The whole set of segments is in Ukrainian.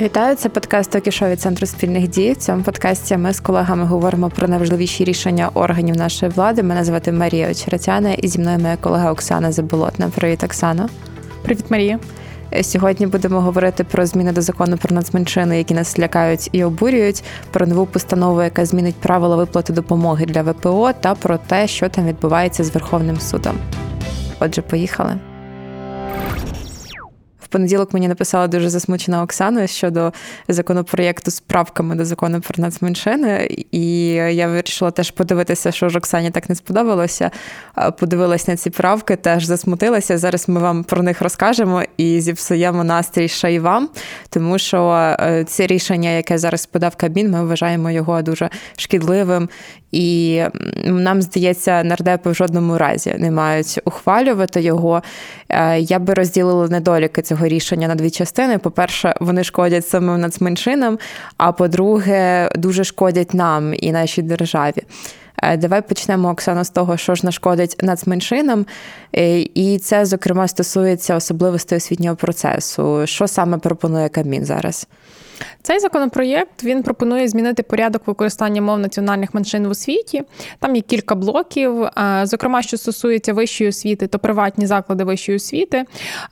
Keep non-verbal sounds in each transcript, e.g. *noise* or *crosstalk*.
Вітаю, це подкаст «Токішо» від центру спільних дій. В цьому подкасті ми з колегами говоримо про найважливіші рішення органів нашої влади. Мене звати Марія Очеретяна і зі мною моя колега Оксана Заболотна. Привіт, Оксана. Привіт, Марія. Сьогодні будемо говорити про зміни до закону про нацменшини, які нас лякають і обурюють, про нову постанову, яка змінить правила виплати допомоги для ВПО, та про те, що там відбувається з Верховним судом. Отже, поїхали понеділок мені написала дуже засмучена Оксана щодо законопроєкту з правками до закону про нацменшини, і я вирішила теж подивитися, що ж Оксані так не сподобалося. Подивилась на ці правки, теж засмутилася. Зараз ми вам про них розкажемо і зіпсуємо настрій ще й вам, тому що е, це рішення, яке зараз подав Кабін, ми вважаємо його дуже шкідливим і нам здається, нардепи в жодному разі не мають ухвалювати його. Е, я би розділила недоліки цього рішення на дві частини. По-перше, вони шкодять самим нацменшинам, а по-друге, дуже шкодять нам і нашій державі. Е, давай почнемо Оксана з того, що ж нашкодить нацменшинам, е, і це, зокрема, стосується особливостей освітнього процесу. Що саме пропонує Кабмін зараз? Цей законопроєкт він пропонує змінити порядок використання мов національних меншин в освіті. Там є кілька блоків. Е, зокрема, що стосується вищої освіти, то приватні заклади вищої освіти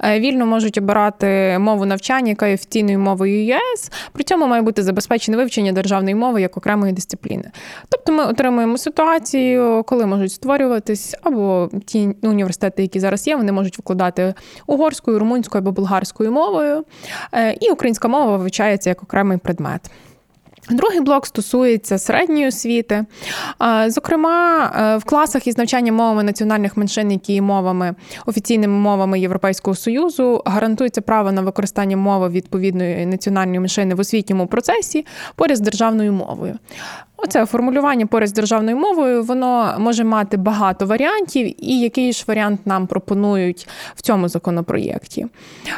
е, вільно можуть обирати мову навчання, яка є офіційною мовою ЄС. При цьому має бути забезпечене вивчення державної мови як окремої дисципліни. Тобто, ми отримуємо ситуацію, коли можуть створюватись або ті університети, які зараз є, вони можуть викладати угорською, румунською або болгарською мовою, е, і українська мова вивчається як як окремий предмет. Другий блок стосується середньої освіти. Зокрема, е, в класах із навчання мовами національних меншин, які є мовами офіційними мовами Європейського союзу, гарантується право на використання мови відповідної національної меншини в освітньому процесі поряд з державною мовою. Оце формулювання поряд з державною мовою, воно може мати багато варіантів, і який ж варіант нам пропонують в цьому законопроєкті.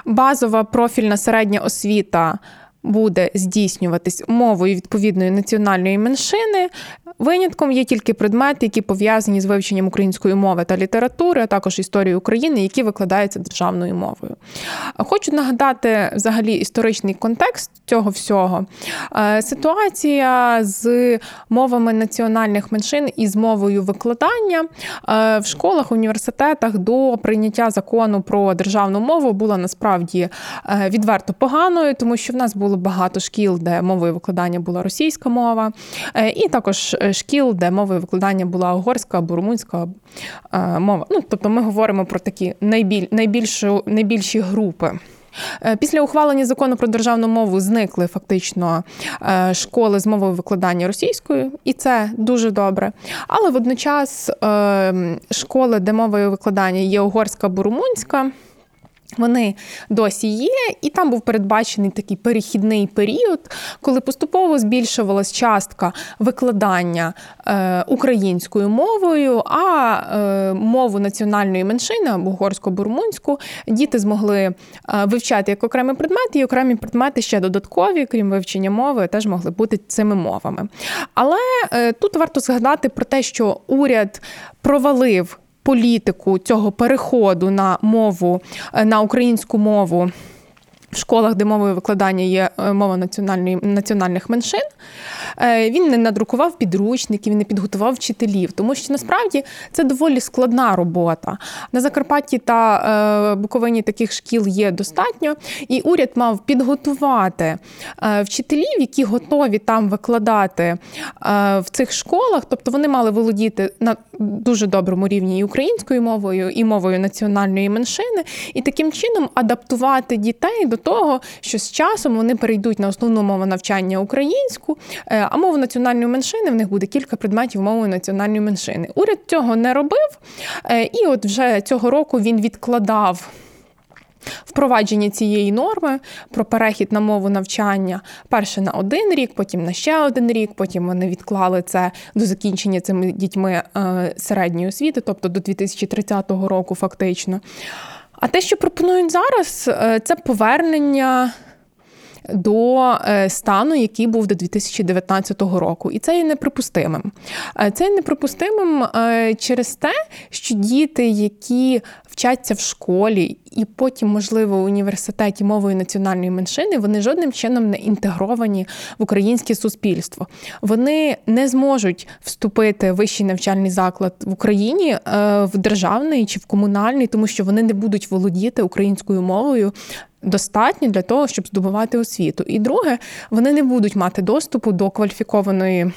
Базова профільна середня освіта буде здійснюватись мовою відповідної національної меншини. Винятком є тільки предмети, які пов'язані з вивченням української мови та літератури, а також історії України, які викладаються державною мовою. Хочу нагадати взагалі історичний контекст цього всього. Е, ситуація з мовами національних меншин і з мовою викладання е, в школах, університетах до прийняття закону про державну мову була насправді е, відверто поганою, тому що в нас було було багато шкіл, де мовою викладання була російська мова, е, і також е, шкіл, де мовою викладання була угорська або румунська е, мова. Ну, Тобто ми говоримо про такі найбіль, найбільшу, найбільші групи. Після ухвалення закону про державну мову зникли фактично школи з мовою викладання російською, і це дуже добре. Але водночас школи, де мовою викладання є угорська або румунська. Вони досі є, і там був передбачений такий перехідний період, коли поступово збільшувалась частка викладання е, українською мовою, а е, мову національної меншини або угорсько бурмунську діти змогли е, вивчати як окремі предмети, і окремі предмети ще додаткові, крім вивчення мови, теж могли бути цими мовами. Але е, тут варто згадати про те, що уряд провалив політику цього переходу на мову е, на українську мову в школах, де мовою викладання є е, мова національної національних меншин, е, він не надрукував підручників, не підготував вчителів, тому що насправді це доволі складна робота. На Закарпатті та е, Буковині таких шкіл є достатньо, і уряд мав підготувати вчителів, які готові там викладати в цих школах, тобто вони мали володіти на дуже доброму рівні і українською мовою, і мовою національної меншини, і таким чином адаптувати дітей до того, що з часом вони перейдуть на основну мову навчання українську, е, а мову національної меншини в них буде кілька предметів мовою національної меншини. Уряд цього не робив, е, і от вже цього року він відкладав. Впровадження цієї норми про перехід на мову навчання перше на один рік, потім на ще один рік. Потім вони відклали це до закінчення цими дітьми е, середньої освіти, тобто до 2030 року, фактично. А те, що пропонують зараз, е, це повернення до стану, який був до 2019 року. І це є неприпустимим. Це є неприпустимим через те, що діти, які вчаться в школі і потім, можливо, в університеті мовою національної меншини, вони жодним чином не інтегровані в українське суспільство. Вони не зможуть вступити в вищий навчальний заклад в Україні е, в державний чи в комунальний, тому що вони не будуть володіти українською мовою. Достатньо для того, щоб здобувати освіту. І друге, вони не будуть мати доступу до кваліфікованої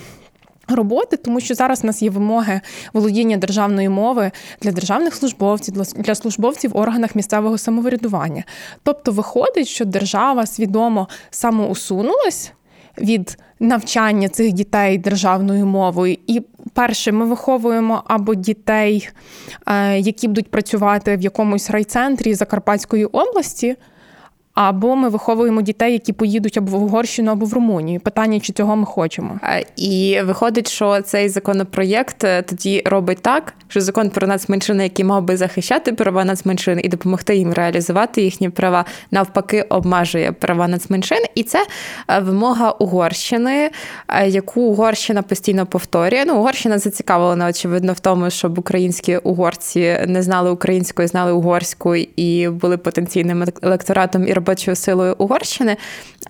Роботи, тому що зараз у нас є вимоги володіння державної мови для державних службовців, для службовців в органах місцевого самоврядування. Тобто виходить, що держава свідомо самоусунулась від навчання цих дітей державною мовою. І перше, ми виховуємо або дітей, е, які будуть працювати в якомусь райцентрі Закарпатської області. Або ми виховуємо дітей, які поїдуть або в Угорщину, або в Румунію. Питання, чи цього ми хочемо. І виходить, що цей законопроєкт е, тоді робить так, що закон про нацменшини, який мав би захищати права нацменшин і допомогти їм реалізувати їхні права, навпаки, обмежує права нацменшин. І це е, вимога Угорщини, е, яку Угорщина постійно повторює. Ну, Угорщина зацікавлена, очевидно, в тому, щоб українські угорці не знали української, знали угорську і були потенційним електоратом і робочою силою Угорщини.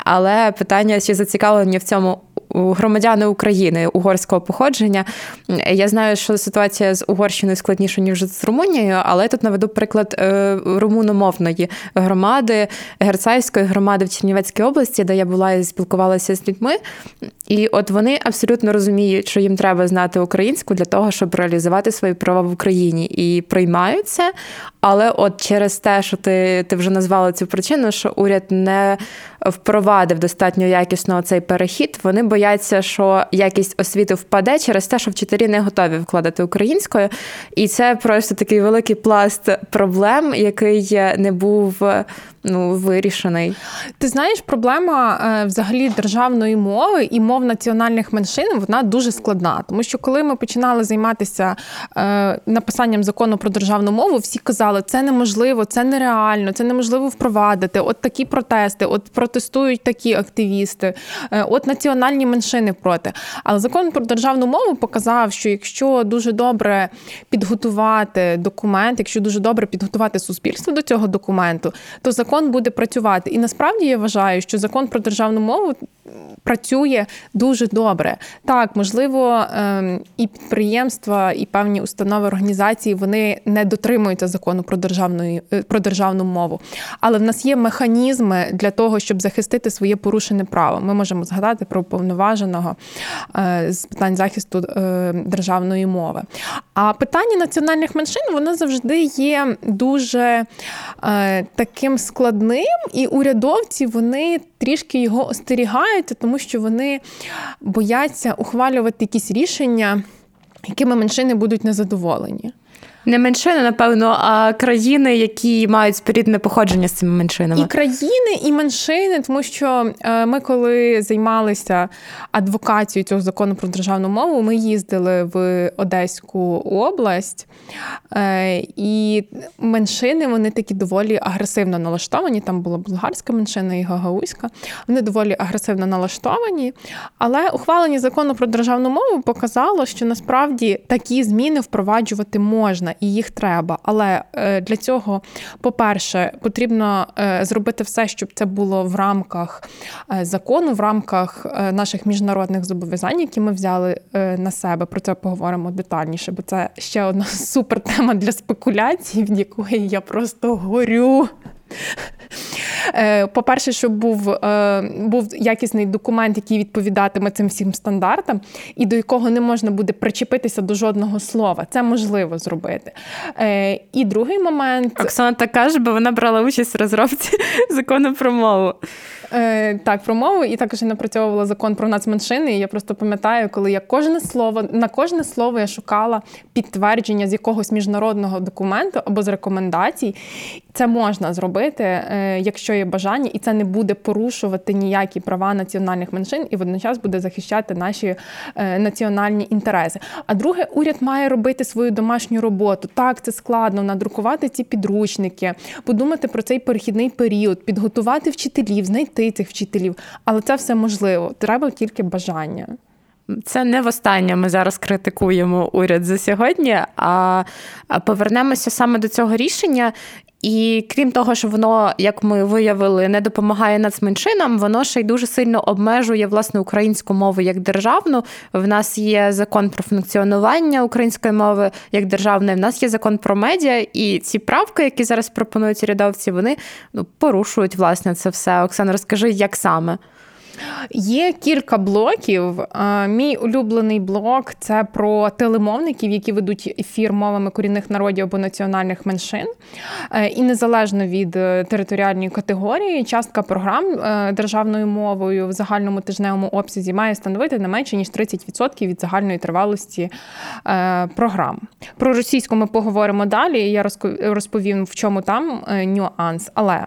Але питання, чи зацікавлені в цьому громадяни України угорського походження. Я знаю, що ситуація з Угорщиною складніша, ніж з Румунією, але тут наведу приклад е, румуномовної громади, Герцайської громади в Чернівецькій області, де я була і спілкувалася з людьми. І от вони абсолютно розуміють, що їм треба знати українську для того, щоб реалізувати свої права в Україні і приймають це. Але от через те, що ти ти вже назвала цю причину, що уряд не впровадив достатньо якісно цей перехід, вони бояться, що якість освіти впаде через те, що вчителі не готові вкладати українською. І це просто такий великий пласт проблем, який не був ну, вирішений. Ти знаєш, проблема е, взагалі державної мови і мов національних меншин вона дуже складна. Тому що коли ми починали займатися е, написанням закону про державну мову, всі казали, це неможливо, це нереально, це неможливо впровадити. От такі протести, от протестують такі активісти, е, от національні меншини проти. Але закон про державну мову показав, що якщо дуже добре підготувати документ, якщо дуже добре підготувати суспільство до цього документу, то закон закон буде працювати. І насправді я вважаю, що закон про державну мову працює дуже добре. Так, можливо, ем, і підприємства, і певні установи організації вони не дотримуються закону про державну, е, про державну мову. Але в нас є механізми для того, щоб захистити своє порушене право. Ми можемо згадати про повноваженого е, з питань захисту е, державної мови. А питання національних меншин воно завжди є дуже таким складним, і урядовці вони трішки його остерігаються, тому що вони бояться ухвалювати якісь рішення, якими меншини будуть незадоволені. Не меншини, напевно, а країни, які мають спорідне походження з цими меншинами. І країни, і меншини, тому що е, ми, коли займалися адвокацією цього закону про державну мову, ми їздили в Одеську область, е, і меншини вони такі доволі агресивно налаштовані. Там була болгарська меншина і гагаузька. Вони доволі агресивно налаштовані. Але ухвалення закону про державну мову показало, що насправді такі зміни впроваджувати можна і їх треба. Але е, для цього, по-перше, потрібно е, зробити все, щоб це було в рамках е, закону, в рамках наших міжнародних зобов'язань, які ми взяли на себе. Про це поговоримо детальніше, бо це ще одна *laughs* супер тема для спекуляцій, від якої я просто горю. Е, по-перше, щоб був е, був якісний документ, який відповідатиме цим всім стандартам, і до якого не можна буде причепитися до жодного слова. Це можливо зробити. Е, і другий момент Оксана так каже, бо вона брала участь в розробці *laughs* закону про мову. Так, про мову, і також я напрацьовувала закон про нацменшини. І я просто пам'ятаю, коли я кожне слово на кожне слово я шукала підтвердження з якогось міжнародного документу або з рекомендацій. Це можна зробити, е, якщо є бажання, і це не буде порушувати ніякі права національних меншин і водночас буде захищати наші е, національні інтереси. А друге, уряд має робити свою домашню роботу. Так, це складно надрукувати ці підручники, подумати про цей перехідний період, підготувати вчителів, знайти цих вчителів. Але це все можливо. Треба тільки бажання. Це не востаннє ми зараз критикуємо уряд за сьогодні, а повернемося саме до цього рішення. І крім того, що воно, як ми виявили, не допомагає нацменшинам, воно ще й дуже сильно обмежує власне українську мову як державну. В нас є закон про функціонування української мови як державної. В нас є закон про медіа, і ці правки, які зараз пропонують рядовці, вони ну порушують власне це все. Оксана, розкажи, як саме. Є кілька блоків. Мій улюблений блок це про телемовників, які ведуть ефір мовами корінних народів або національних меншин. Е, і незалежно від е, територіальної категорії, частка програм е, державною мовою в загальному тижневому обсязі має становити не менше ніж 30% від загальної тривалості програм. Про російську ми поговоримо далі. Я розповім, в чому там нюанс. Але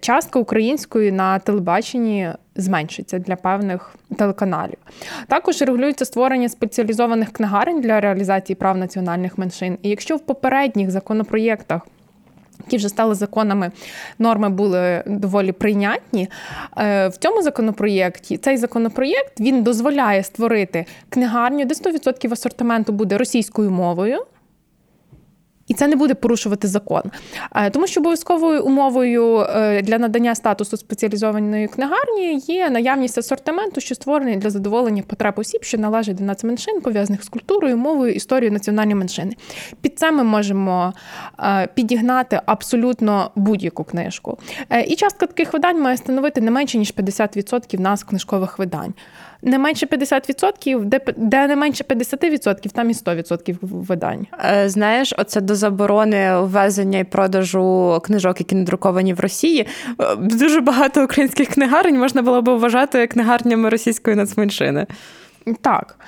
частка української на телебаченні зменшиться для певних телеканалів. Також регулюється створення спеціалізованих книгарень для реалізації прав національних меншин. І якщо в попередніх законопроєктах які вже стали законами, норми були доволі прийнятні. Е, в цьому законопроєкті цей законопроєкт він дозволяє створити книгарню, де 100% асортименту буде російською мовою. І це не буде порушувати закон, е, тому що обов'язковою умовою е, для надання статусу спеціалізованої книгарні є наявність асортименту, що створений для задоволення потреб осіб, що належать до нацменшин, пов'язаних з культурою, мовою, історією національної меншини. Під це ми можемо е, підігнати абсолютно будь-яку книжку. І частка таких видань має становити не менше ніж 50% нас книжкових видань не менше 50%, де де не менше 50%, там і 100% видань. Знаєш, оце до заборони ввезення і продажу книжок, які не друковані в Росії. Е, дуже багато українських книгарень можна було б вважати книгарнями російської нацменшини. Так.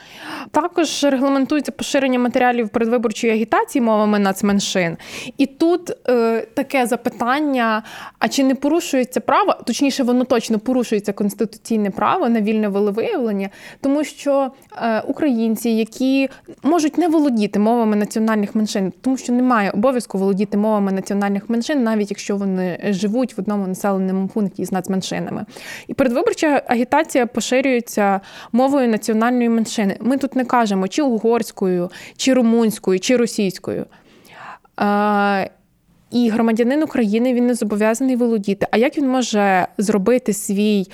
Також регламентується поширення матеріалів передвиборчої агітації мовами нацменшин. І тут е, таке запитання: а чи не порушується право, точніше, воно точно порушується конституційне право на вільне волевиявлення, тому що е, українці, які можуть не володіти мовами національних меншин, тому що немає обов'язку володіти мовами національних меншин, навіть якщо вони живуть в одному населеному пункті з нацменшинами. І передвиборча агітація поширюється мовою національних національної меншини. Ми тут не кажемо чи угорською, чи румунською, чи російською. А, і громадянин України він не зобов'язаний володіти. А як він може зробити свій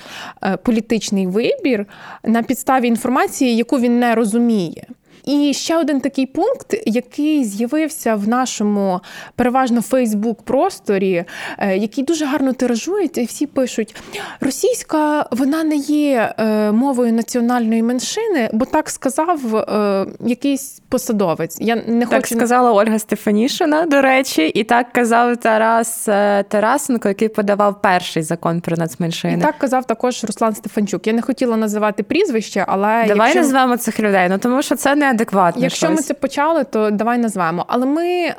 е, політичний вибір на підставі інформації, яку він не розуміє? І ще один такий пункт, який з'явився в нашому переважно Фейсбук-просторі, е, який дуже гарно тиражується, і всі пишуть: російська вона не є е, мовою національної меншини, бо так сказав е, якийсь посадовець. Я не так хочу... сказала Ольга Стефанішина, до речі, і так казав Тарас Тарасенко, який подавав перший закон про нацменшини. І Так казав також Руслан Стефанчук. Я не хотіла називати прізвище, але давай якщо... назвемо цих людей. Ну тому що це не неадекватно. Якщо щось. ми це почали, то давай назвемо. Але ми е,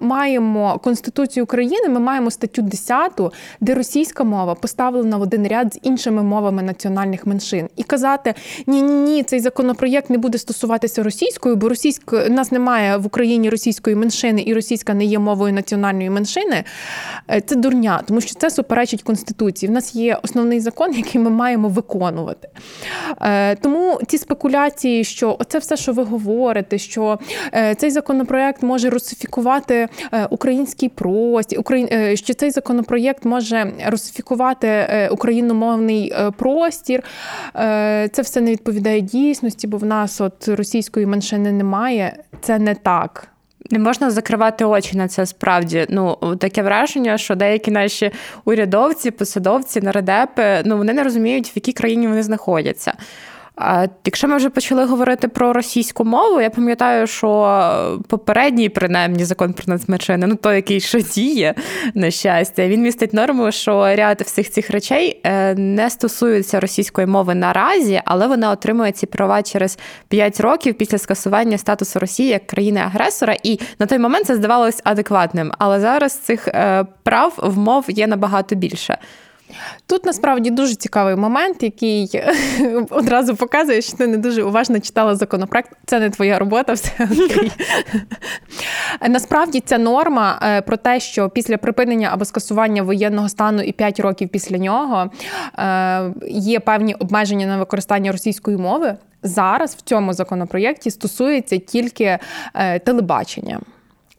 маємо Конституцію України, ми маємо статтю 10, де російська мова поставлена в один ряд з іншими мовами національних меншин. І казати ні, ні, ні, цей законопроєкт не буде стосуватися російською, бо російською у нас немає в Україні російської меншини, і російська не є мовою національної меншини. Е, це дурня, тому що це суперечить Конституції. В нас є основний закон, який ми маємо виконувати. Е, тому ці спекуляції, що оце все, що ви говорите, що е, цей законопроект може русифікувати е, український простір, е, що цей законопроєкт може русифікувати україномовний простір. Це все не відповідає дійсності, бо в нас от російської меншини немає. Це не так. Не можна закривати очі на це справді. Ну таке враження, що деякі наші урядовці, посадовці, нарадепи, ну вони не розуміють, в якій країні вони знаходяться. Якщо ми вже почали говорити про російську мову, я пам'ятаю, що попередній, принаймні, закон про нацменшини, ну той, який ще діє, на щастя, він містить норму, що ряд всіх цих речей е, не стосуються російської мови наразі, але вона отримує ці права через 5 років після скасування статусу Росії як країни-агресора. І на той момент це здавалось адекватним. Але зараз цих е, прав в мов є набагато більше. Тут насправді дуже цікавий момент, який *laughs* одразу показує, що ти не дуже уважно читала законопроект. Це не твоя робота, *laughs* все окей. Насправді ця норма е, про те, що після припинення або скасування воєнного стану і 5 років після нього е, є певні обмеження на використання російської мови. Зараз в цьому законопроєкті стосується тільки е, телебачення.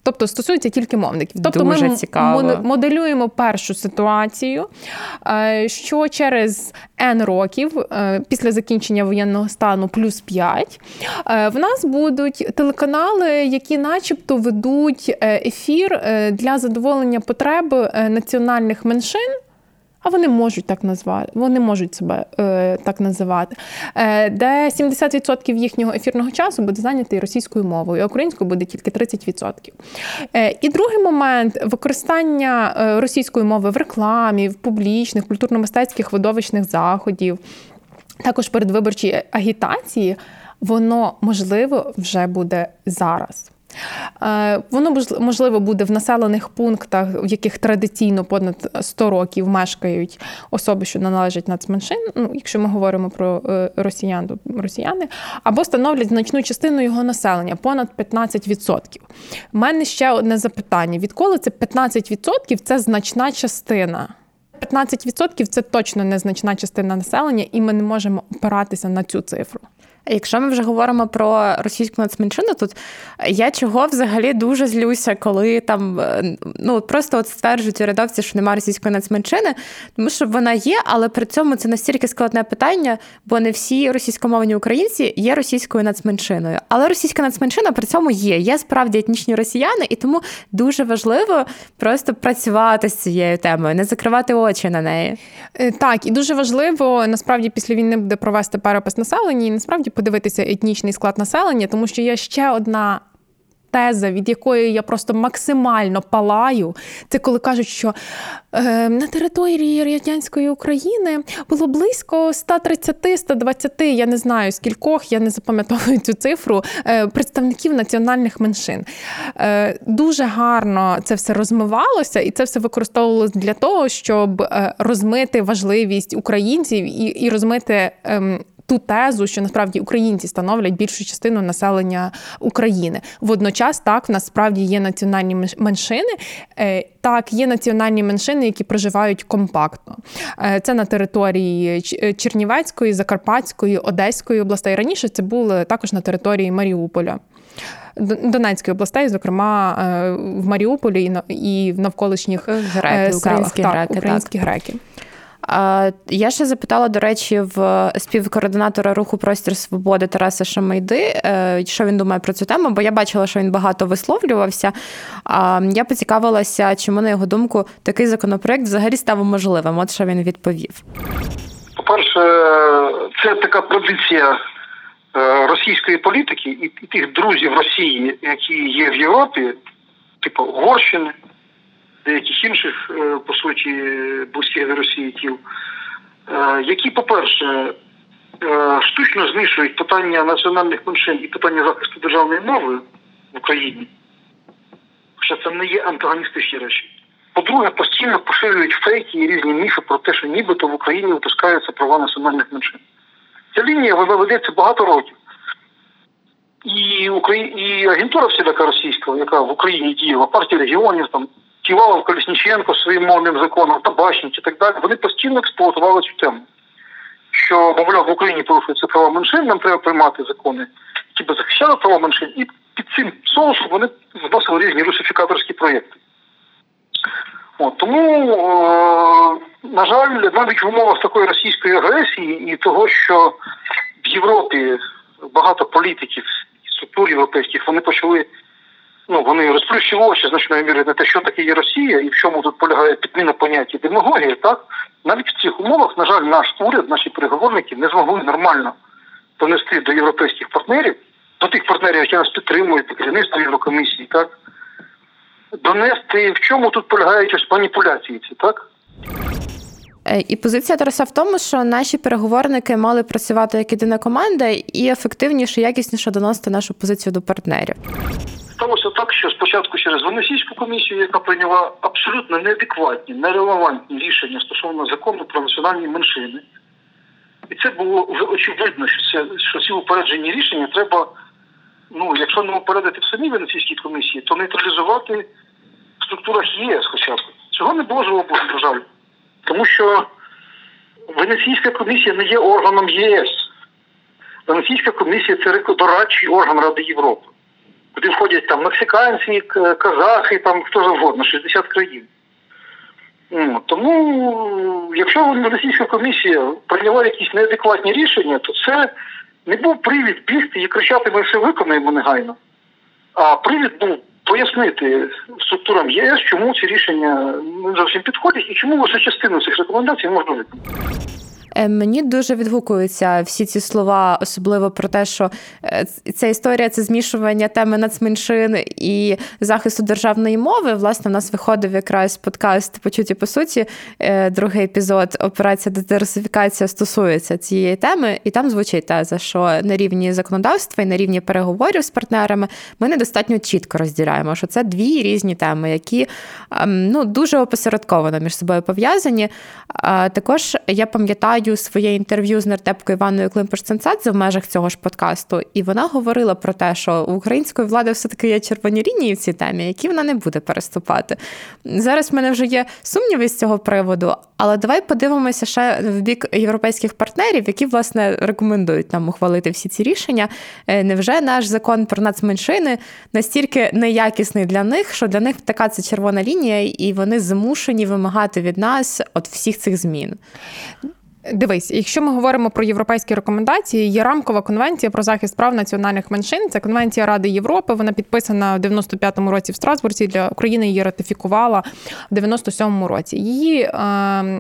Тобто стосується тільки мовників. Тобто Дуже ми цікаво. моделюємо першу ситуацію, е, що через N років е, після закінчення воєнного стану плюс 5, е, в нас будуть телеканали, які начебто ведуть ефір для задоволення потреб національних меншин. А вони можуть так назвати, вони можуть себе е, так називати, е, де 70% їхнього ефірного часу буде зайнятий російською мовою, а українською буде тільки 30%. Е, І другий момент використання е, російської мови в рекламі, в публічних, культурно-мистецьких видовищних заходів, також передвиборчій агітації, воно можливо вже буде зараз. Е, воно можливо буде в населених пунктах, в яких традиційно понад 100 років мешкають особи, що належать нацменшин, ну, якщо ми говоримо про е, росіян, то росіяни, або становлять значну частину його населення, понад 15%. У мене ще одне запитання: відколи це 15% це значна частина? 15% це точно незначна частина населення, і ми не можемо опиратися на цю цифру. Якщо ми вже говоримо про російську нацменшину, тут я чого взагалі дуже злюся, коли там е, ну просто от стверджують у редакції, що немає російської нацменшини, тому що вона є, але при цьому це настільки складне питання, бо не всі російськомовні українці є російською нацменшиною. Але російська нацменшина при цьому є. Є справді етнічні росіяни, і тому дуже важливо просто працювати з цією темою, не закривати очі на неї. Е, так, і дуже важливо насправді після війни буде провести перепис населення, і насправді подивитися етнічний склад населення, тому що є ще одна теза, від якої я просто максимально палаю, це коли кажуть, що е, на території радянської України було близько 130-120, я не знаю скількох, я не запам'ятовую цю цифру, е, представників національних меншин. Е, Дуже гарно це все розмивалося, і це все використовувалося для того, щоб е, розмити важливість українців і, і розмити. Ту тезу, що насправді українці становлять більшу частину населення України. Водночас так в нас справді є національні меншини. Е, так, є національні меншини, які проживають компактно. Е, це на території е, Чернівецької, Закарпатської, Одеської областей. Раніше це було також на території Маріуполя. Донецької областей, зокрема в Маріуполі і в навколишніх греки, селах. українські так, греки. Українські так. греки. Я ще запитала, до речі, в співкоординатора руху Простір Свободи Тараса Шамайди, е, що він думає про цю тему, бо я бачила, що він багато висловлювався. Я поцікавилася, чому, на його думку, такий законопроект взагалі став можливим. От що він відповів. По-перше, це така традиція е, російської політики і тих друзів Росії, які є в Європі, типу Угорщини деяких інших, е, по суті, близьких до Росії тіл, е, які, по-перше, е, штучно змішують питання національних меншин і питання захисту державної мови в Україні, хоча це не є антагоністичні речі. По-друге, постійно поширюють фейки і різні міфи про те, що нібито в Україні випускаються права національних меншин. Ця лінія ведеться багато років. І Украї... і агентура всіляка російська, яка в Україні діяла, партія регіонів, там Ківалов, Колісніченко своїм мовним законом, Табачник і так далі, вони постійно експлуатували цю тему. Що, мовляв, в Україні порушуються права меншин, нам треба приймати закони, які би захищали права меншин, і під цим соусом вони вносили різні русифікаторські проєкти. От, Тому, е, на жаль, навіть в умовах такої російської агресії і того, що в Європі багато політиків структур європейських вони почали ну вони розплющили очі значної міри на те, що таке є Росія і в чому тут полягає підміна поняття демагогії, так навіть в цих умовах, на жаль, наш уряд, наші переговорники не змогли нормально донести до європейських партнерів, до тих партнерів, які нас підтримують, до керівництва Єврокомісії, так? Донести, в чому тут полягають ось маніпуляції ці, так? Е, і позиція Тараса в тому, що наші переговорники мали працювати як єдина команда і ефективніше, якісніше доносити нашу позицію до партнерів. Сталося так, що спочатку через Венеційську комісію, яка прийняла абсолютно неадекватні, нерелевантні рішення стосовно закону про національні меншини, і це було вже очевидно, що це що ці упереджені рішення треба, ну якщо не упередити в самій Венеційській комісії, то нейтралізувати в структурах ЄС, хоча б цього не було живого на жаль. Тому що Венеційська комісія не є органом ЄС. Венеційська комісія це дорадчий орган Ради Європи, куди входять там мексиканці, казахи, там хто завгодно, 60 країн. Тому, якщо Венеційська комісія прийняла якісь неадекватні рішення, то це не був привід бігти і кричати, ми все виконаємо негайно. А привід був пояснити структурам ЄС, чому ці рішення не зовсім підходять і чому лише частину цих рекомендацій можна виконати. Е, мені дуже відгукуються всі ці слова, особливо про те, що е, ця історія це змішування теми нацменшин і захисту державної мови. Власне, у нас виходив якраз подкаст почуті по суті. Е, другий епізод операція диверсифікація стосується цієї теми, і там звучить теза, що на рівні законодавства і на рівні переговорів з партнерами ми недостатньо чітко розділяємо, що це дві різні теми, які ем, ну дуже опосередковано між собою пов'язані. Також я пам'ятаю читаю своє інтерв'ю з нартепкою Іваною Климпуш-Ценцадзе в межах цього ж подкасту, і вона говорила про те, що у української влади все-таки є червоні лінії в цій темі, які вона не буде переступати. Зараз в мене вже є сумніви з цього приводу, але давай подивимося ще в бік європейських партнерів, які власне рекомендують нам ухвалити всі ці рішення. Е, невже наш закон про нацменшини настільки неякісний для них, що для них така це червона лінія, і вони змушені вимагати від нас от всіх цих змін? Дивись, якщо ми говоримо про європейські рекомендації, є рамкова конвенція про захист прав національних меншин. Це конвенція Ради Європи. Вона підписана в 95-му році в Страсбурзі. Для України її ратифікувала в 97-му році. Її е,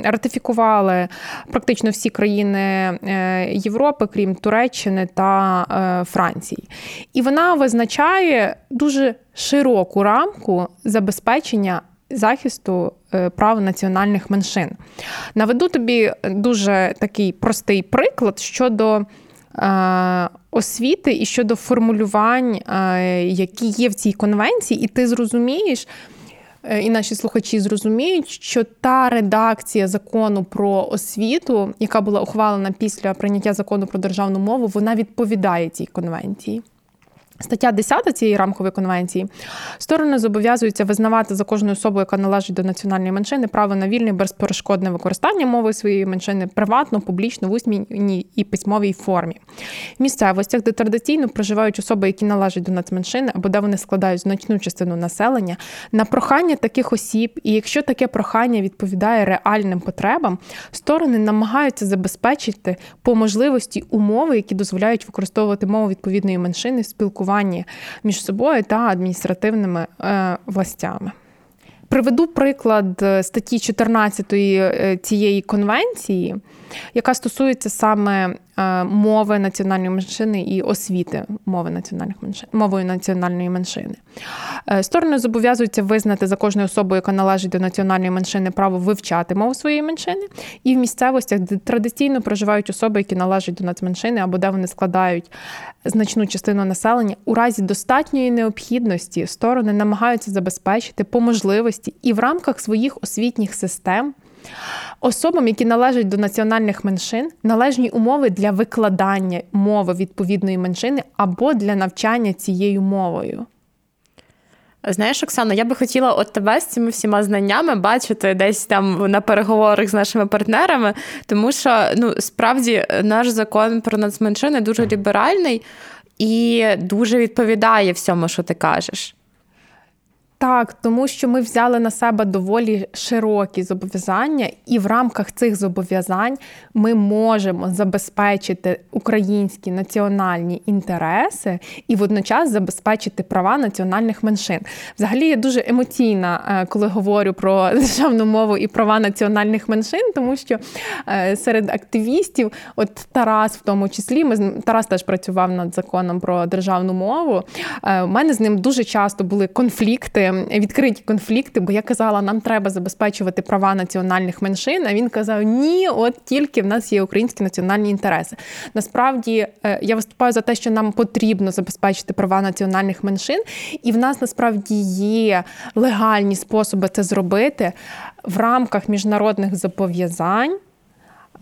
ратифікували практично всі країни е, Європи, крім Туреччини та е, Франції. І вона визначає дуже широку рамку забезпечення захисту прав національних меншин. Наведу тобі дуже такий простий приклад щодо. Е, освіти і щодо формулювань, е, які є в цій конвенції, і ти зрозумієш, і наші слухачі зрозуміють, що та редакція закону про освіту, яка була ухвалена після прийняття закону про державну мову, вона відповідає цій конвенції. Стаття 10 цієї рамкової конвенції сторони зобов'язуються визнавати за кожною особою, яка належить до національної меншини, право на вільне безперешкодне використання мови своєї меншини приватно, публічно, в усмінній і письмовій формі. В місцевостях, де традиційно проживають особи, які належать до нацменшини, або де вони складають значну частину населення, на прохання таких осіб, і якщо таке прохання відповідає реальним потребам, сторони намагаються забезпечити по можливості умови, які дозволяють використовувати мову відповідної меншини спілкування спілкуванні між собою та адміністративними е, властями. Приведу приклад е, статті 14 е, цієї конвенції, яка стосується саме Е, мови національної меншини і освіти мови національних меншин мовою національної меншини. Е, сторони зобов'язуються визнати за кожною особою, яка належить до національної меншини, право вивчати мову своєї меншини, і в місцевостях, де традиційно проживають особи, які належать до нацменшини, або де вони складають значну частину населення, у разі достатньої необхідності сторони намагаються забезпечити по можливості і в рамках своїх освітніх систем. Особам, які належать до національних меншин, належні умови для викладання мови відповідної меншини або для навчання цією мовою. Знаєш, Оксана, я би хотіла от тебе з цими всіма знаннями бачити десь там на переговорах з нашими партнерами, тому що ну справді наш закон про нацменшини дуже ліберальний і дуже відповідає всьому, що ти кажеш. Так, тому що ми взяли на себе доволі широкі зобов'язання, і в рамках цих зобов'язань ми можемо забезпечити українські національні інтереси і водночас забезпечити права національних меншин. Взагалі я дуже емоційна, е, коли говорю про *laughs* державну мову і права національних меншин, тому що е, серед активістів, от Тарас, в тому числі, ми Тарас теж працював над законом про державну мову. Е, у мене з ним дуже часто були конфлікти відкриті конфлікти, бо я казала, нам треба забезпечувати права національних меншин. А він казав: Ні, от тільки в нас є українські національні інтереси. Насправді е, я виступаю за те, що нам потрібно забезпечити права національних меншин, і в нас насправді є легальні способи це зробити в рамках міжнародних зобов'язань.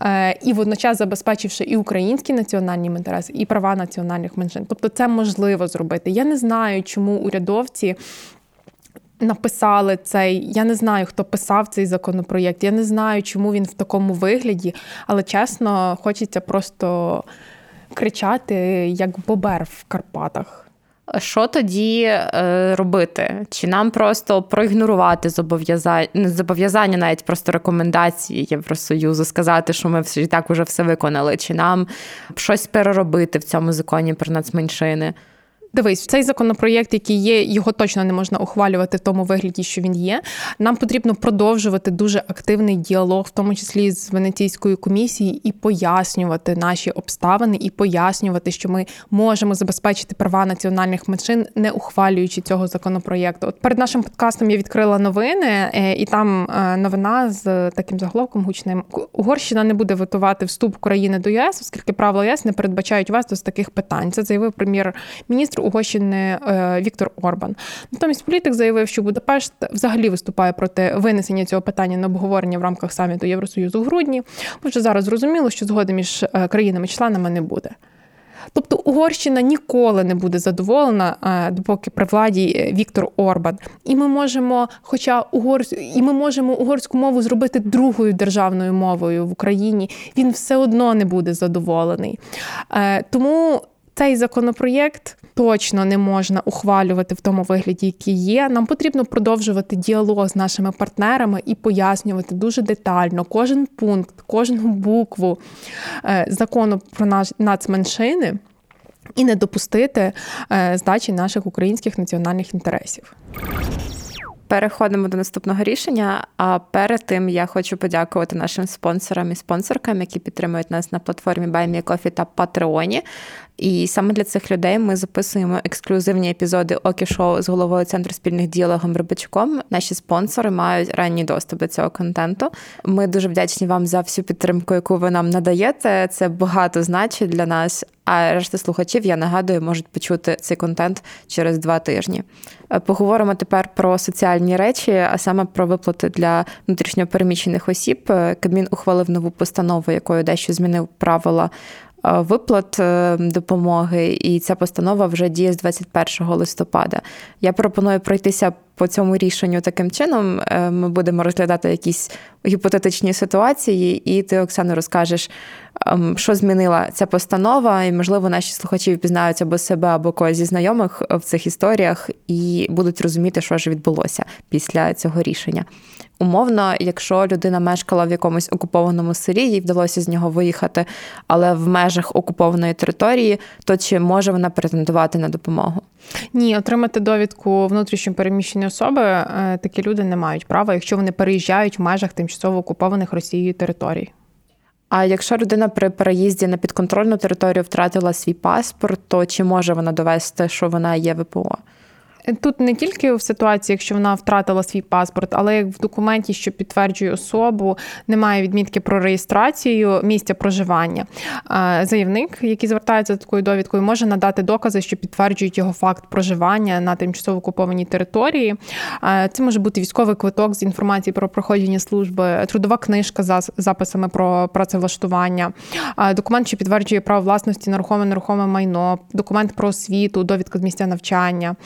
Е, і водночас забезпечивши і українські національні інтереси, і права національних меншин. Тобто це можливо зробити. Я не знаю, чому урядовці написали цей. Я не знаю, хто писав цей законопроєкт. Я не знаю, чому він в такому вигляді, але чесно, хочеться просто кричати, як бобер в Карпатах. Що тоді е, робити? Чи нам просто проігнорувати зобов'язання, зобов'язання, навіть просто рекомендації Євросоюзу, сказати, що ми і так уже все виконали, чи нам щось переробити в цьому законі про нацменшини? Дивись, цей законопроєкт, який є, його точно не можна ухвалювати в тому вигляді, що він є. Нам потрібно продовжувати дуже активний діалог, в тому числі з Венеційською комісією, і пояснювати наші обставини, і пояснювати, що ми можемо забезпечити права національних меншин, не ухвалюючи цього законопроєкту. От перед нашим подкастом я відкрила новини, е, і там е, новина з таким заголовком гучним Угорщина не буде витувати вступ України до ЄС, оскільки правила ЄС не передбачають вас до таких питань. Це заявив прем'єр-міністр міністр Угорщини е, Віктор Орбан. Натомість політик заявив, що Будапешт взагалі виступає проти винесення цього питання на обговорення в рамках саміту Євросоюзу в грудні. Бо вже зараз зрозуміло, що згоди між е, країнами-членами не буде. Тобто Угорщина ніколи не буде задоволена, е, допоки при владі Віктор Орбан. І ми можемо, хоча угор... і ми можемо угорську мову зробити другою державною мовою в Україні, він все одно не буде задоволений. Тому цей законопроєкт точно не можна ухвалювати в тому вигляді, який є. Нам потрібно продовжувати діалог з нашими партнерами і пояснювати дуже детально кожен пункт, кожну букву е, закону про нацменшини і не допустити е, здачі наших українських національних інтересів. Переходимо до наступного рішення. А перед тим я хочу подякувати нашим спонсорам і спонсоркам, які підтримують нас на платформі BuyMeCoffee та Патреоні. І саме для цих людей ми записуємо ексклюзивні епізоди Окі Шоу з головою центру спільних діалогом Рибачком. Наші спонсори мають ранній доступ до цього контенту. Ми дуже вдячні вам за всю підтримку, яку ви нам надаєте. Це багато значить для нас. А решта слухачів я нагадую, можуть почути цей контент через два тижні. Е, поговоримо тепер про соціальні речі, а саме про виплати для внутрішньопереміщених осіб. Е, Кабмін ухвалив нову постанову, якою дещо змінив правила виплат е, допомоги, і ця постанова вже діє з 21 листопада. Я пропоную пройтися по цьому рішенню таким чином. Е, ми будемо розглядати якісь гіпотетичні ситуації, і ти, Оксано, розкажеш, що змінила ця постанова, і, можливо, наші слухачі впізнають або себе, або когось зі знайомих в цих історіях і будуть розуміти, що ж відбулося після цього рішення. Умовно, якщо людина мешкала в якомусь окупованому селі, їй вдалося з нього виїхати, але в межах окупованої території, то чи може вона претендувати на допомогу? Ні, отримати довідку внутрішньо переміщені особи е, такі люди не мають права, якщо вони переїжджають в межах тимчасово окупованих Росією територій. А якщо людина при переїзді на підконтрольну територію втратила свій паспорт, то чи може вона довести, що вона є ВПО? Тут не тільки в ситуації, якщо вона втратила свій паспорт, але як в документі, що підтверджує особу, немає відмітки про реєстрацію місця проживання. Заявник, який звертається за такою довідкою, може надати докази, що підтверджують його факт проживання на тимчасово окупованій території. Це може бути військовий квиток з інформацією про проходження служби, трудова книжка з записами про працевлаштування, документ, що підтверджує право власності на рухоме нерухоме майно, документ про освіту, довідка з місця навчання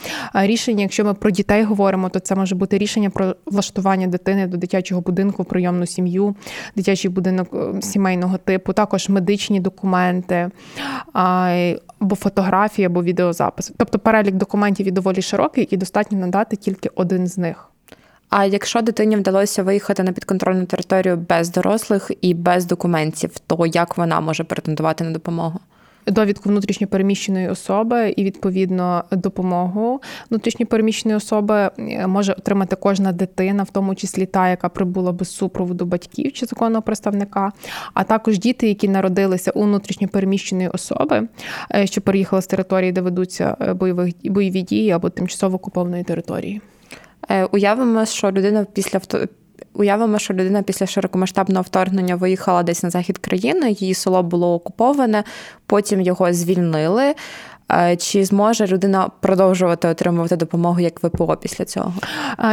Рішення, якщо ми про дітей говоримо, то це може бути рішення про влаштування дитини до дитячого будинку, прийомну сім'ю, дитячий будинок е, сімейного типу, також медичні документи. Або фотографії, або відеозапис. Тобто перелік документів і доволі широкий, і достатньо надати тільки один з них. А якщо дитині вдалося виїхати на підконтрольну територію без дорослих і без документів, то як вона може претендувати на допомогу? Довідку внутрішньопереміщеної особи і відповідно допомогу внутрішньопереміщеної особи е, може отримати кожна дитина, в тому числі та, яка прибула без супроводу батьків чи законного представника, а також діти, які народилися у внутрішньопереміщеної особи, е, що переїхали з території, де ведуться е, бойових бойові дії або тимчасово окупованої території. Уявимо, що людина після Уявимо, що людина після широкомасштабного вторгнення виїхала десь на захід країни, її село було окуповане, потім його звільнили. Е, чи зможе людина продовжувати отримувати допомогу як ВПО після цього?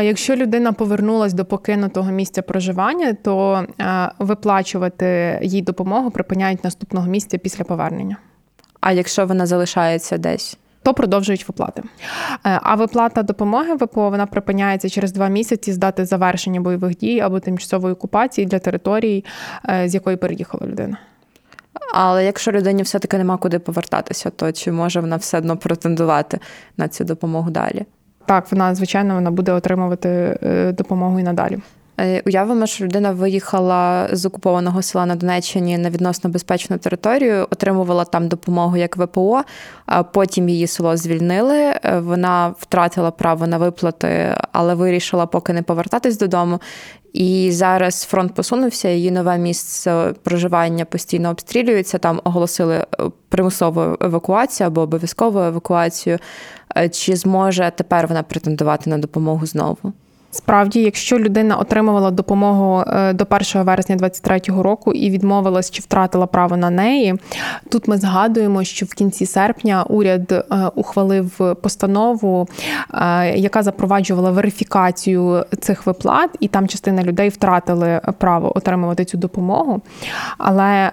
Якщо людина повернулась до покинутого місця проживання, то е, виплачувати їй допомогу припиняють наступного місця після повернення. А якщо вона залишається десь? То продовжують виплати. Е, а виплата допомоги ВПО вона припиняється через два місяці з дати завершення бойових дій або тимчасової окупації для території, е, з якої переїхала людина. Але якщо людині все-таки нема куди повертатися, то чи може вона все одно претендувати на цю допомогу далі? Так, вона звичайно вона буде отримувати е, допомогу і надалі. Е, уявимо, що людина виїхала з окупованого села на Донеччині на відносно безпечну територію, отримувала там допомогу як ВПО, а потім її село звільнили. Е, вона втратила право на виплати, але вирішила поки не повертатись додому. І зараз фронт посунувся, її нове місце проживання постійно обстрілюється. Там оголосили е, примусову евакуацію або обов'язкову евакуацію. Чи зможе тепер вона претендувати на допомогу знову? Справді, якщо людина отримувала допомогу е, до 1 вересня 2023 року і відмовилась чи втратила право на неї, тут ми згадуємо, що в кінці серпня уряд е, ухвалив постанову, е, яка запроваджувала верифікацію цих виплат, і там частина людей втратили право отримувати цю допомогу. Але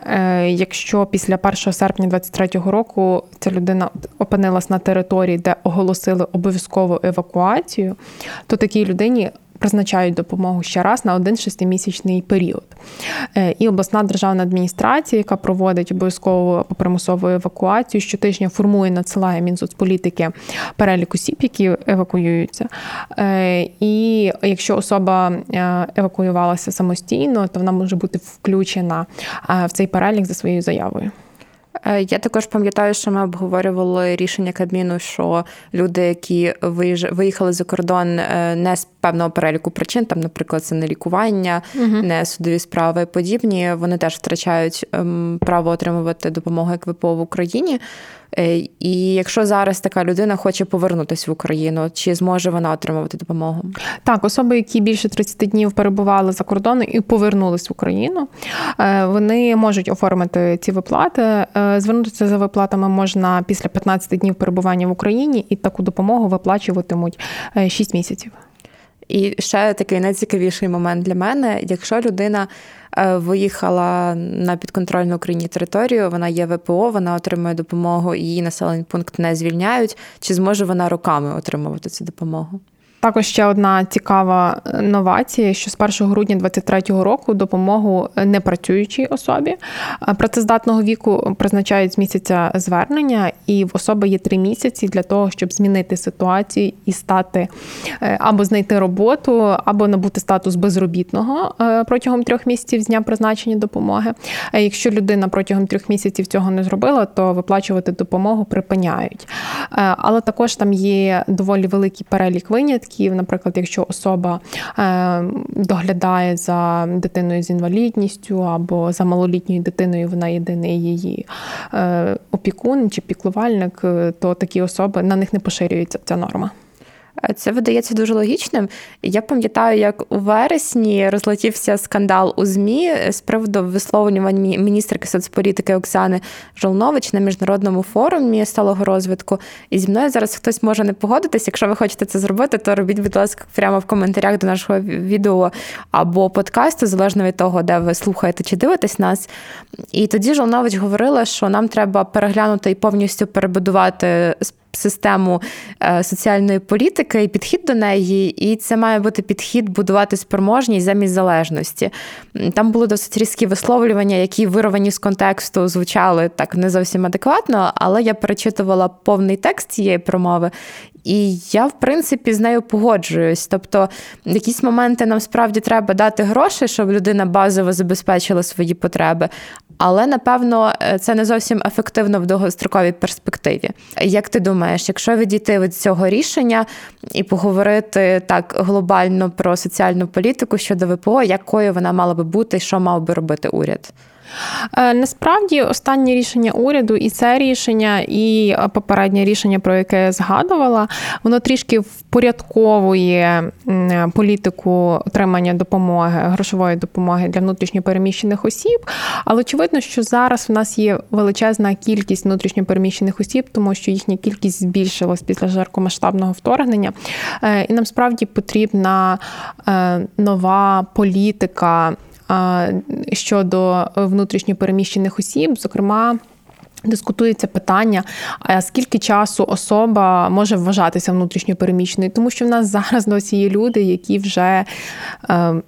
якщо після 1 серпня 2023 року ця людина опинилась на території, де оголосили обов'язкову евакуацію, то такій людині призначають допомогу ще раз на один шестимісячний період. Е, і обласна державна адміністрація, яка проводить обов'язкову примусову евакуацію, щотижня формує, надсилає Мінсоцполітики перелік осіб, які евакуюються. Е, і якщо особа е, евакуювалася самостійно, то вона може бути включена в цей перелік за своєю заявою. Е, я також пам'ятаю, що ми обговорювали рішення Кабміну, що люди, які виїхали за кордон е, не з певного переліку причин, там, наприклад, це не лікування, угу. не судові справи подібні, вони теж втрачають ем, право отримувати допомогу як ВПО в Україні. Е, і якщо зараз така людина хоче повернутися в Україну, чи зможе вона отримувати допомогу? Так, особи, які більше 30 днів перебували за кордоном і повернулись в Україну, е, вони можуть оформити ці виплати. Е, звернутися за виплатами можна після 15 днів перебування в Україні, і таку допомогу виплачуватимуть 6 місяців. І ще такий найцікавіший момент для мене, якщо людина виїхала на підконтрольну Україні територію, вона є ВПО, вона отримує допомогу, її населений пункт не звільняють. Чи зможе вона роками отримувати цю допомогу? Також ще одна цікава е, новація, що з 1 грудня 2023 року допомогу непрацюючій особі е, працездатного віку призначають з місяця звернення, і в особи є три місяці для того, щоб змінити ситуацію і стати е, або знайти роботу, або набути статус безробітного протягом трьох місяців з дня призначення допомоги. Якщо людина протягом трьох місяців цього не зробила, то виплачувати допомогу припиняють. Але також там є доволі великий перелік винятків випадків, наприклад, якщо особа е, доглядає за дитиною з інвалідністю або за малолітньою дитиною, вона єдиний її е, опікун чи піклувальник, е, то такі особи на них не поширюється ця норма. Це видається дуже логічним. Я пам'ятаю, як у вересні розлетівся скандал у ЗМІ з приводу висловлювань міністерки соцполітики Оксани Жолнович на міжнародному форумі сталого розвитку. І зі мною зараз хтось може не погодитись. Якщо ви хочете це зробити, то робіть, будь ласка, прямо в коментарях до нашого відео або подкасту, залежно від того, де ви слухаєте чи дивитесь нас. І тоді Жолнович говорила, що нам треба переглянути і повністю перебудувати систему е, соціальної політики і підхід до неї, і це має бути підхід будувати спроможність замість залежності. Там були досить різкі висловлювання, які вирвані з контексту звучали так не зовсім адекватно, але я перечитувала повний текст цієї промови. І я, в принципі, з нею погоджуюсь. Тобто, в якісь моменти нам справді треба дати гроші, щоб людина базово забезпечила свої потреби. Але напевно е, це не зовсім ефективно в довгостроковій перспективі. Як ти думаєш, якщо відійти від цього рішення і поговорити так глобально про соціальну політику щодо ВПО, якою вона мала би бути, що мав би робити уряд? Е, насправді, останнє рішення уряду, і це рішення, і попереднє рішення, про яке я згадувала, воно трішки впорядковує політику отримання допомоги, грошової допомоги для внутрішньопереміщених осіб. Але очевидно, що зараз в нас є величезна кількість внутрішньопереміщених осіб, тому що їхня кількість збільшилась після широкомасштабного вторгнення. Е, і нам справді потрібна е, нова політика щодо внутрішньопереміщених осіб, зокрема. Дискутується питання, скільки часу особа може вважатися внутрішньопереміщеною, тому що в нас зараз досі є люди, які вже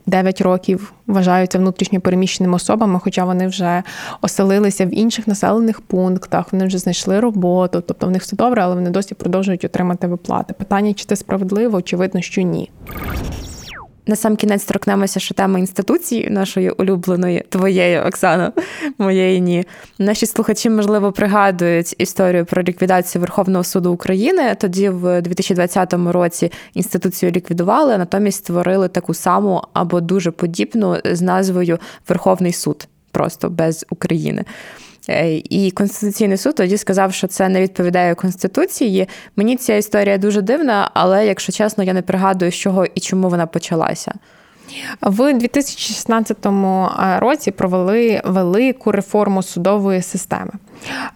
9 е, років вважаються внутрішньопереміщеними особами, хоча вони вже оселилися в інших населених пунктах, вони вже знайшли роботу, тобто в них все добре, але вони досі продовжують отримати виплати. Питання, чи це справедливо? Очевидно, що ні. На сам кінець торкнемося, що тема інституції нашої улюбленої, твоєї, Оксана, моєї ні. Наші слухачі, можливо, пригадують історію про ліквідацію Верховного суду України. Тоді, в 2020 році, інституцію ліквідували, натомість створили таку саму або дуже подібну з назвою Верховний суд, просто без України. Е, і Конституційний суд тоді сказав, що це не відповідає Конституції. Мені ця історія дуже дивна, але якщо чесно, я не пригадую, з чого і чому вона почалася. В 2016 році провели велику реформу судової системи.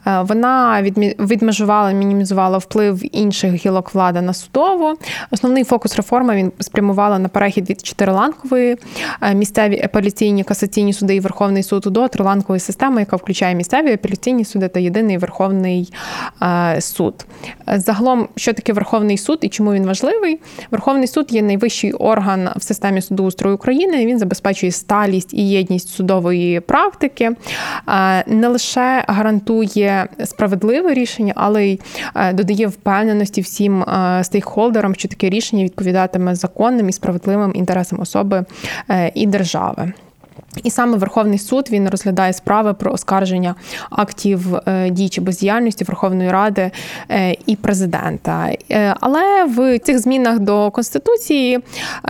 Е, вона відмежувала, мінімізувала вплив інших гілок влади на судову. Основний фокус реформи він спрямувала на перехід від чотириланкової е, місцеві апеляційні касаційні суди і Верховний суд до триланкової системи, яка включає місцеві апеляційні суди та єдиний Верховний е, суд. Загалом, що таке Верховний суд і чому він важливий? Верховний суд є найвищий орган в системі судоустрою України. Він забезпечує сталість і єдність судової практики, не лише гарантує гарантує справедливе рішення, але й е, додає впевненості всім е, стейкхолдерам, що таке рішення відповідатиме законним і справедливим інтересам особи е, і держави. І саме Верховний суд він розглядає справи про оскарження актів е, дій чи бездіяльності Верховної Ради е, і президента. Е, але в цих змінах до конституції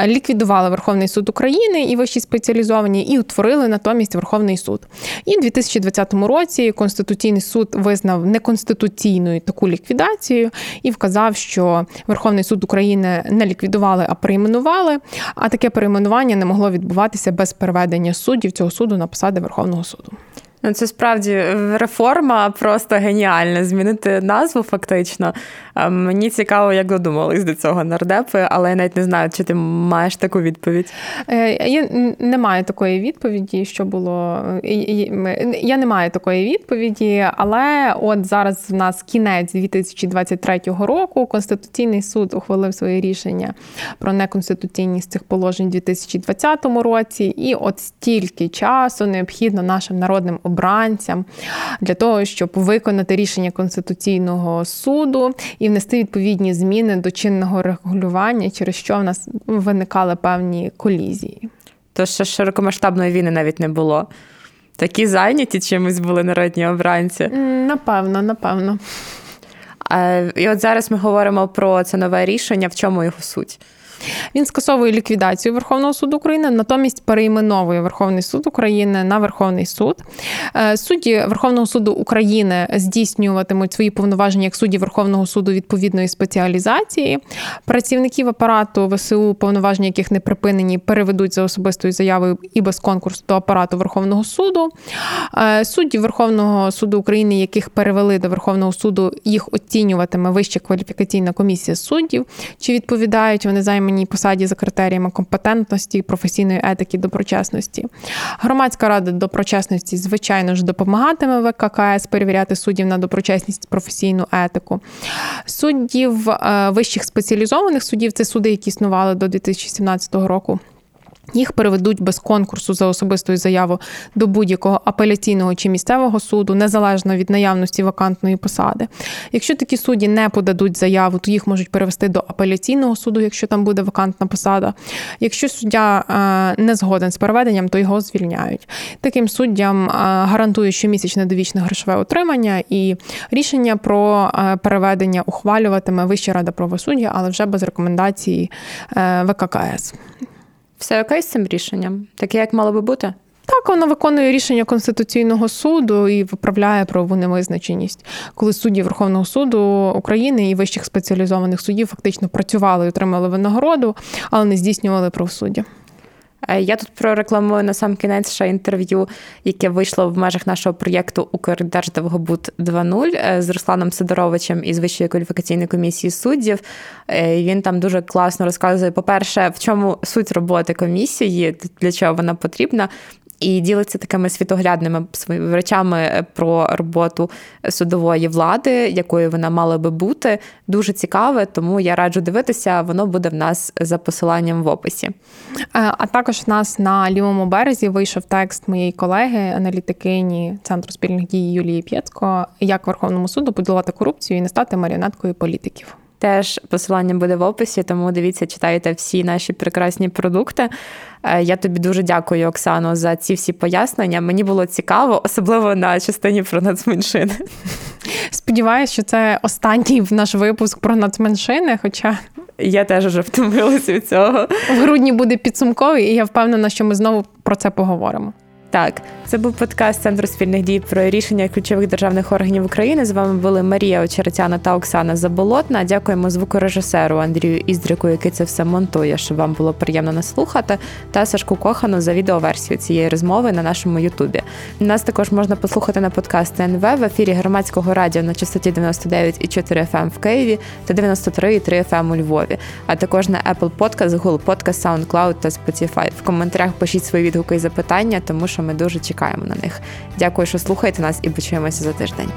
ліквідували Верховний суд України і вищі спеціалізовані, і утворили натомість Верховний суд. І в 2020 році Конституційний суд визнав неконституційною таку ліквідацію і вказав, що Верховний суд України не ліквідували, а перейменували. А таке перейменування не могло відбуватися без переведення суддів цього суду на посади Верховного суду. Ну, це справді реформа просто геніальна. Змінити назву фактично. Мені цікаво, як додумались до цього нардепи, але я навіть не знаю, чи ти маєш таку відповідь. Е, я не маю такої відповіді, що було. Я не маю такої відповіді, але от зараз в нас кінець 2023 року. Конституційний суд ухвалив своє рішення про неконституційність цих положень у 2020 році, і от стільки часу необхідно нашим народним обранцям для того, щоб виконати рішення Конституційного суду і внести відповідні зміни до чинного регулювання, через що в нас виникали певні колізії. То ще широкомасштабної війни навіть не було. Такі зайняті чимось були народні обранці. Напевно, напевно. І от зараз ми говоримо про це нове рішення, в чому його суть. Він скасовує ліквідацію Верховного суду України, натомість перейменовує Верховний суд України на Верховний суд. Е, судді Верховного суду України здійснюватимуть свої повноваження як судді Верховного суду відповідної спеціалізації. Працівників апарату ВСУ, повноваження яких не припинені, переведуть за особистою заявою і без конкурсу до апарату Верховного суду. Е, судді Верховного суду України, яких перевели до Верховного суду, їх оцінюватиме вища кваліфікаційна комісія суддів, чи відповідають вони займаній посаді за критеріями компетентності, професійної етики, доброчесності. Громадська рада доброчесності, звичайно ж, допомагатиме ВККС перевіряти суддів на доброчесність професійну етику. Суддів е, вищих спеціалізованих суддів це суди, які існували до 2017 року. Їх переведуть без конкурсу за особистою заявою до будь-якого апеляційного чи місцевого суду, незалежно від наявності вакантної посади. Якщо такі судді не подадуть заяву, то їх можуть перевести до апеляційного суду, якщо там буде вакантна посада. Якщо суддя е, не згоден з переведенням, то його звільняють. Таким суддям е, гарантують щомісячне довічне грошове утримання і рішення про е, переведення ухвалюватиме Вища рада правосуддя, але вже без рекомендації ВККС. Все окей з цим рішенням, таке як мало би бути. Так, вона виконує рішення Конституційного суду і виправляє правову невизначеність, коли судді Верховного суду України і вищих спеціалізованих судів фактично працювали і отримали винагороду, але не здійснювали правосуддя. Е, я тут прорекламую на сам кінець ще інтерв'ю, яке вийшло в межах нашого проєкту Укрдерждовгобуд 2.0 е, з Русланом Сидоровичем із Вищої кваліфікаційної комісії суддів. Е, він там дуже класно розказує, по-перше, в чому суть роботи комісії, для чого вона потрібна і ділиться такими світоглядними своїми речами е, про роботу судової влади, якою вона мала би бути. Дуже цікаве, тому я раджу дивитися. Воно буде в нас за посиланням в описі. Е, а також в нас на лівому березі вийшов текст моєї колеги, аналітикині Центру спільних дій Юлії П'єцко, як Верховному суду подолати корупцію і не стати маріонеткою політиків. Теж посилання буде в описі, тому дивіться, читайте всі наші прекрасні продукти. Е, я тобі дуже дякую, Оксано, за ці всі пояснення. Мені було цікаво, особливо на частині про нацменшини. Сподіваюсь, що це останній наш випуск про нацменшини. Хоча я теж вже втомилася від цього. В грудні буде підсумковий, і я впевнена, що ми знову про це поговоримо. Так, це був подкаст Центру спільних дій про рішення ключових державних органів України. З вами були Марія Очеретяна та Оксана Заболотна. Дякуємо звукорежисеру Андрію Іздрику, який це все монтує, щоб вам було приємно нас слухати, та Сашку Кохану за відеоверсію цієї розмови на нашому Ютубі. Нас також можна послухати на подкаст НВ в ефірі громадського радіо на частоті 99,4 FM ем в Києві та 93,3 FM ем у Львові, а також на Apple Podcast, Google Podcast, SoundCloud та Spotify. В коментарях пишіть свої відгуки і запитання, тому що ми дуже чекаємо на них. Дякую, що слухаєте нас, і почуємося за тиждень.